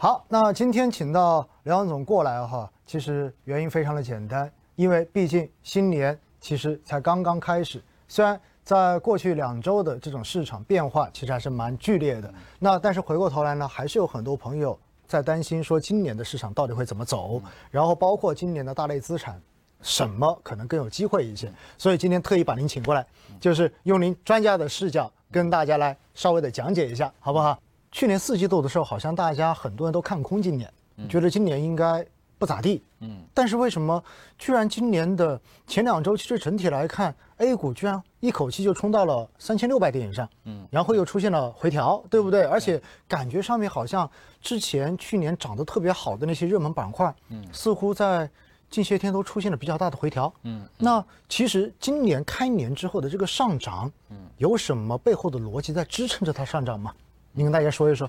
好，那今天请到梁总过来哈，其实原因非常的简单，因为毕竟新年其实才刚刚开始，虽然在过去两周的这种市场变化其实还是蛮剧烈的，那但是回过头来呢，还是有很多朋友在担心说今年的市场到底会怎么走，然后包括今年的大类资产什么可能更有机会一些，所以今天特意把您请过来，就是用您专家的视角跟大家来稍微的讲解一下，好不好？去年四季度的时候，好像大家很多人都看空今年，觉得今年应该不咋地。嗯，但是为什么居然今年的前两周，其实整体来看，A 股居然一口气就冲到了三千六百点以上，嗯，然后又出现了回调，对不对？而且感觉上面好像之前去年涨得特别好的那些热门板块，嗯，似乎在近些天都出现了比较大的回调。嗯，那其实今年开年之后的这个上涨，嗯，有什么背后的逻辑在支撑着它上涨吗？你跟大家说一说。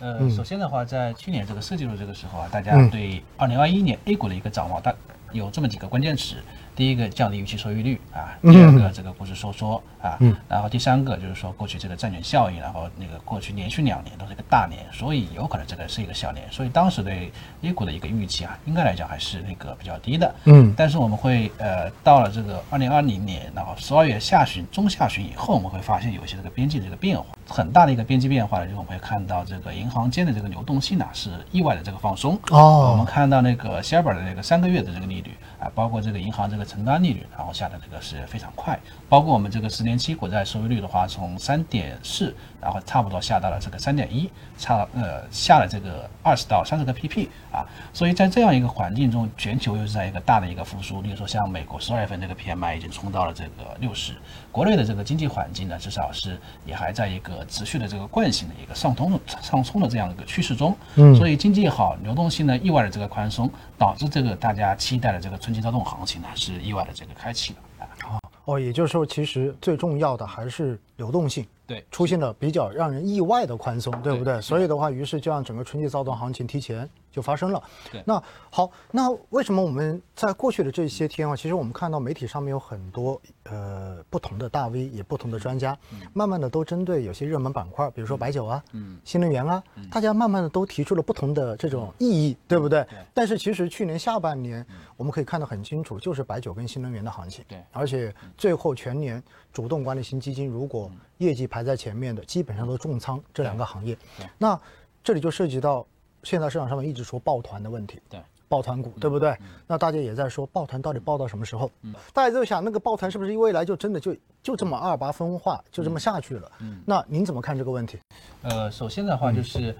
呃，首先的话，在去年这个四季度这个时候啊，大家对二零二一年 A 股的一个展望，大有这么几个关键词。第一个降低预期收益率啊，第二个这个股市收缩啊，然后第三个就是说过去这个债券效应，然后那个过去连续两年都是一个大年，所以有可能这个是一个小年，所以当时对 A 股的一个预期啊，应该来讲还是那个比较低的。嗯，但是我们会呃到了这个二零二零年，然后十二月下旬、中下旬以后，我们会发现有一些这个边际的一个变化，很大的一个边际变化呢，就是我们会看到这个银行间的这个流动性呢是意外的这个放松。哦，我们看到那个希尔本的这个三个月的这个利率啊，包括这个银行这个承担利率，然后下的这个是非常快，包括我们这个十年期国债收益率的话，从三点四，然后差不多下到了这个三点一，差呃下了这个二十到三十个 pp 啊，所以在这样一个环境中，全球又是在一个大的一个复苏，例如说像美国十二月份这个 PMI 已经冲到了这个六十，国内的这个经济环境呢，至少是也还在一个持续的这个惯性的一个上通的上冲的这样的一个趋势中，嗯，所以经济好，流动性呢意外的这个宽松，导致这个大家期待的这个春季躁动行情呢是意外的这个开启了啊，哦，也就是说，其实最重要的还是流动性。对，出现了比较让人意外的宽松，对不对？所以的话，于是就让整个春季躁动行情提前就发生了。对，那好，那为什么我们在过去的这些天啊，其实我们看到媒体上面有很多呃不同的大 V，也不同的专家，慢慢的都针对有些热门板块，比如说白酒啊，嗯，新能源啊，大家慢慢的都提出了不同的这种意义，对不对？但是其实去年下半年我们可以看得很清楚，就是白酒跟新能源的行情。对，而且最后全年主动管理型基金如果业绩排在前面的，基本上都重仓这两个行业。那这里就涉及到现在市场上面一直说抱团的问题。对，抱团股，对不对？那大家也在说抱团到底抱到什么时候？嗯，大家就想那个抱团是不是未来就真的就就这么二八分化就这么下去了？嗯，那您怎么看这个问题？呃，首先的话就是。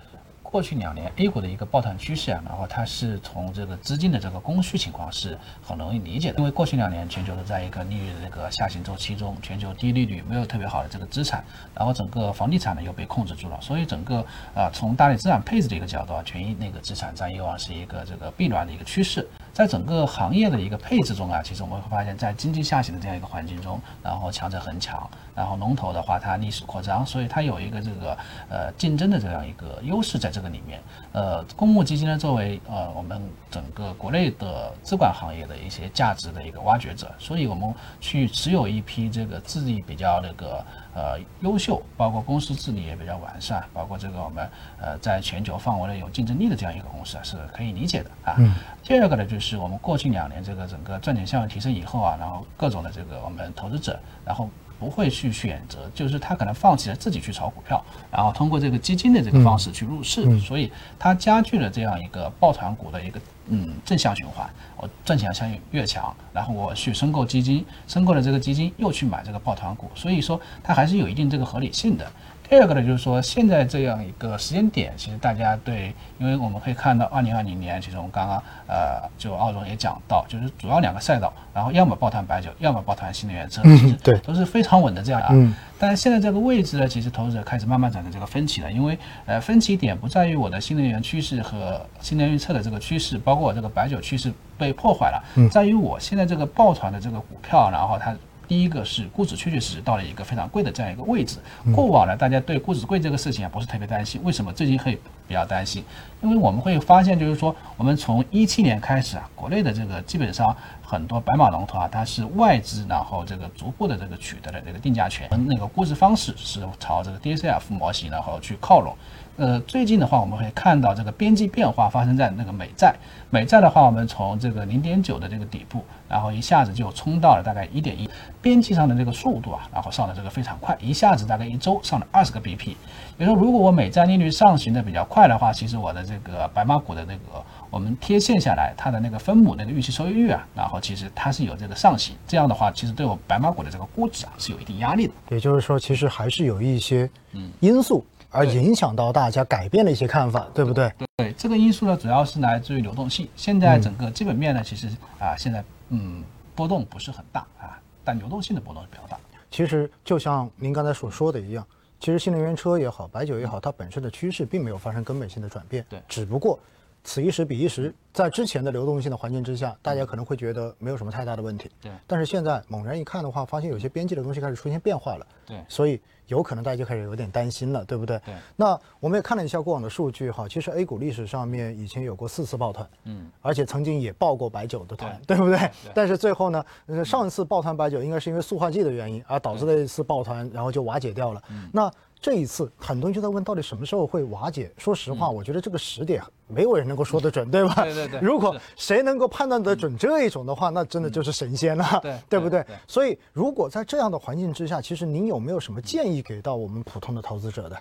过去两年 A 股的一个抱团趋势啊，然后它是从这个资金的这个供需情况是很容易理解的，因为过去两年全球都在一个利率的这个下行周期中，全球低利率没有特别好的这个资产，然后整个房地产呢又被控制住了，所以整个啊从大类资产配置的一个角度啊，权益那个资产占有啊是一个这个避暖的一个趋势。在整个行业的一个配置中啊，其实我们会发现，在经济下行的这样一个环境中，然后强者恒强，然后龙头的话它历史扩张，所以它有一个这个呃竞争的这样一个优势在这个里面。呃，公募基金呢，作为呃我们整个国内的资管行业的一些价值的一个挖掘者，所以我们去持有一批这个智力比较那个。呃，优秀，包括公司治理也比较完善，包括这个我们呃在全球范围内有竞争力的这样一个公司啊，是可以理解的啊。第二个呢，就是我们过去两年这个整个赚钱效应提升以后啊，然后各种的这个我们投资者，然后不会去选择，就是他可能放弃了自己去炒股票，然后通过这个基金的这个方式去入市，所以它加剧了这样一个抱团股的一个。嗯，正向循环，我赚钱效应越强，然后我去申购基金，申购了这个基金又去买这个抱团股，所以说它还是有一定这个合理性的。第二个呢，就是说现在这样一个时间点，其实大家对，因为我们可以看到二零二零年，其实我们刚刚呃，就奥总也讲到，就是主要两个赛道，然后要么抱团白酒，要么抱团新能源车，对，都是非常稳的这样啊。但是现在这个位置呢，其实投资者开始慢慢产生这个分歧了，因为呃，分歧点不在于我的新能源趋势和新能源车的这个趋势，包括我这个白酒趋势被破坏了，在于我现在这个抱团的这个股票，然后它。第一个是估值确确实实到了一个非常贵的这样一个位置。过往呢，大家对估值贵这个事情啊不是特别担心。为什么最近会比较担心？因为我们会发现，就是说，我们从一七年开始啊，国内的这个基本上很多白马龙头啊，它是外资然后这个逐步的这个取得了这个定价权，那个估值方式是朝这个 DCF 模型然后去靠拢。呃，最近的话，我们会看到这个边际变化发生在那个美债。美债的话，我们从这个零点九的这个底部，然后一下子就冲到了大概一点一，边际上的这个速度啊，然后上的这个非常快，一下子大概一周上了二十个 BP。也就是说，如果我美债利率上行的比较快的话，其实我的这个白马股的那个我们贴现下来，它的那个分母那个预期收益率啊，然后其实它是有这个上行，这样的话，其实对我白马股的这个估值啊是有一定压力的。也就是说，其实还是有一些嗯因素而影响到大家改变了一些看法，对不对？对，这个因素呢，主要是来自于流动性。现在整个基本面呢，其实啊，现在嗯波动不是很大啊，但流动性的波动是比较大。其实就像您刚才所说的一样，其实新能源车也好，白酒也好，它本身的趋势并没有发生根本性的转变。对只不过此一时彼一时，在之前的流动性的环境之下，大家可能会觉得没有什么太大的问题。对但是现在猛然一看的话，发现有些边际的东西开始出现变化了。对所以有可能大家就开始有点担心了，对不对？对。那我们也看了一下过往的数据哈，其实 A 股历史上面以前有过四次抱团，嗯，而且曾经也抱过白酒的团，对不对？但是最后呢，呃上一次抱团白酒应该是因为塑化剂的原因而导致的一次抱团，然后就瓦解掉了。嗯那这一次，很多人就在问，到底什么时候会瓦解？说实嗯话，我觉得这个时点没有人能够说得准，对吧？对对对如果谁能够判断得准这一种的话，那真的就是神仙了，对 对不对对对？所以，如果在这样的环境之下，其实您有没有什么建议给到我们普通的投资者的？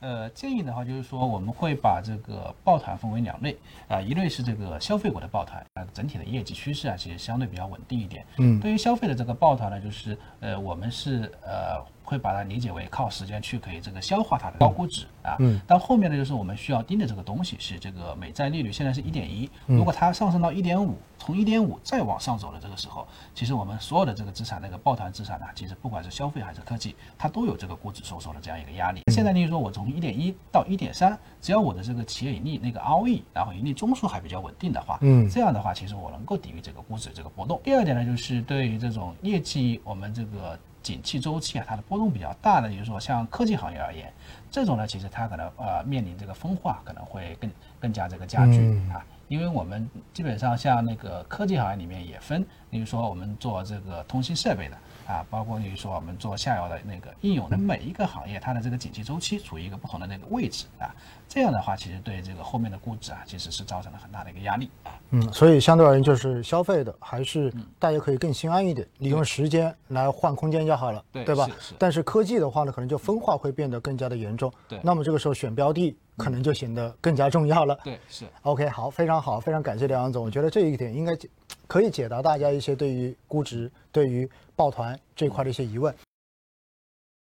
呃，建议的话就是说，我们会把这个抱团分为两类啊、一类是这个消费股的抱团，啊、整体的业绩趋势啊，其实相对比较稳定一点。嗯对于消费的这个抱团呢，就是呃，我们是呃会把它理解为靠时间去可以这个消化它的高估值啊。嗯。但后面呢，就是我们需要盯的这个东西是这个美债利率，现在是一点一，嗯如果它上升到一点五，从一点五再往上走的这个时候，其实我们所有的这个资产，那个抱团资产呢，其实不管是消费还是科技，它都有这个估值收缩的这样一个压力。现在例如说我从一点一到一点三，只要我的这个企业盈利那个 ROE，然后盈利中枢还比较稳定的话，嗯这样的话，其实我能够抵御这个估值这个波动。第二点呢，就是对于这种业绩，我们这个景气周期啊，它的波动比较大的，就是说像科技行业而言，这种呢，其实它可能呃面临这个分化可能会更更加这个加剧、嗯啊。因为我们基本上像那个科技行业里面也分，比如说我们做这个通信设备的啊，包括比如说我们做下游的那个应用的每一个行业，它的这个景气周期处于一个不同的那个位置啊，这样的话其实对这个后面的估值啊，其实是造成了很大的一个压力。嗯，所以相对而言，就是消费的还是大家可以更心安一点，利用时间来换空间就好了，对吧？但是科技的话呢，可能就分化会变得更加的严重。对那么这个时候选标的可能就显得更加重要了。对，是。OK，好，非常好，非常感谢梁杨总，我觉得这一点应该解可以解答大家一些对于估值、对于抱团这块的一些疑问。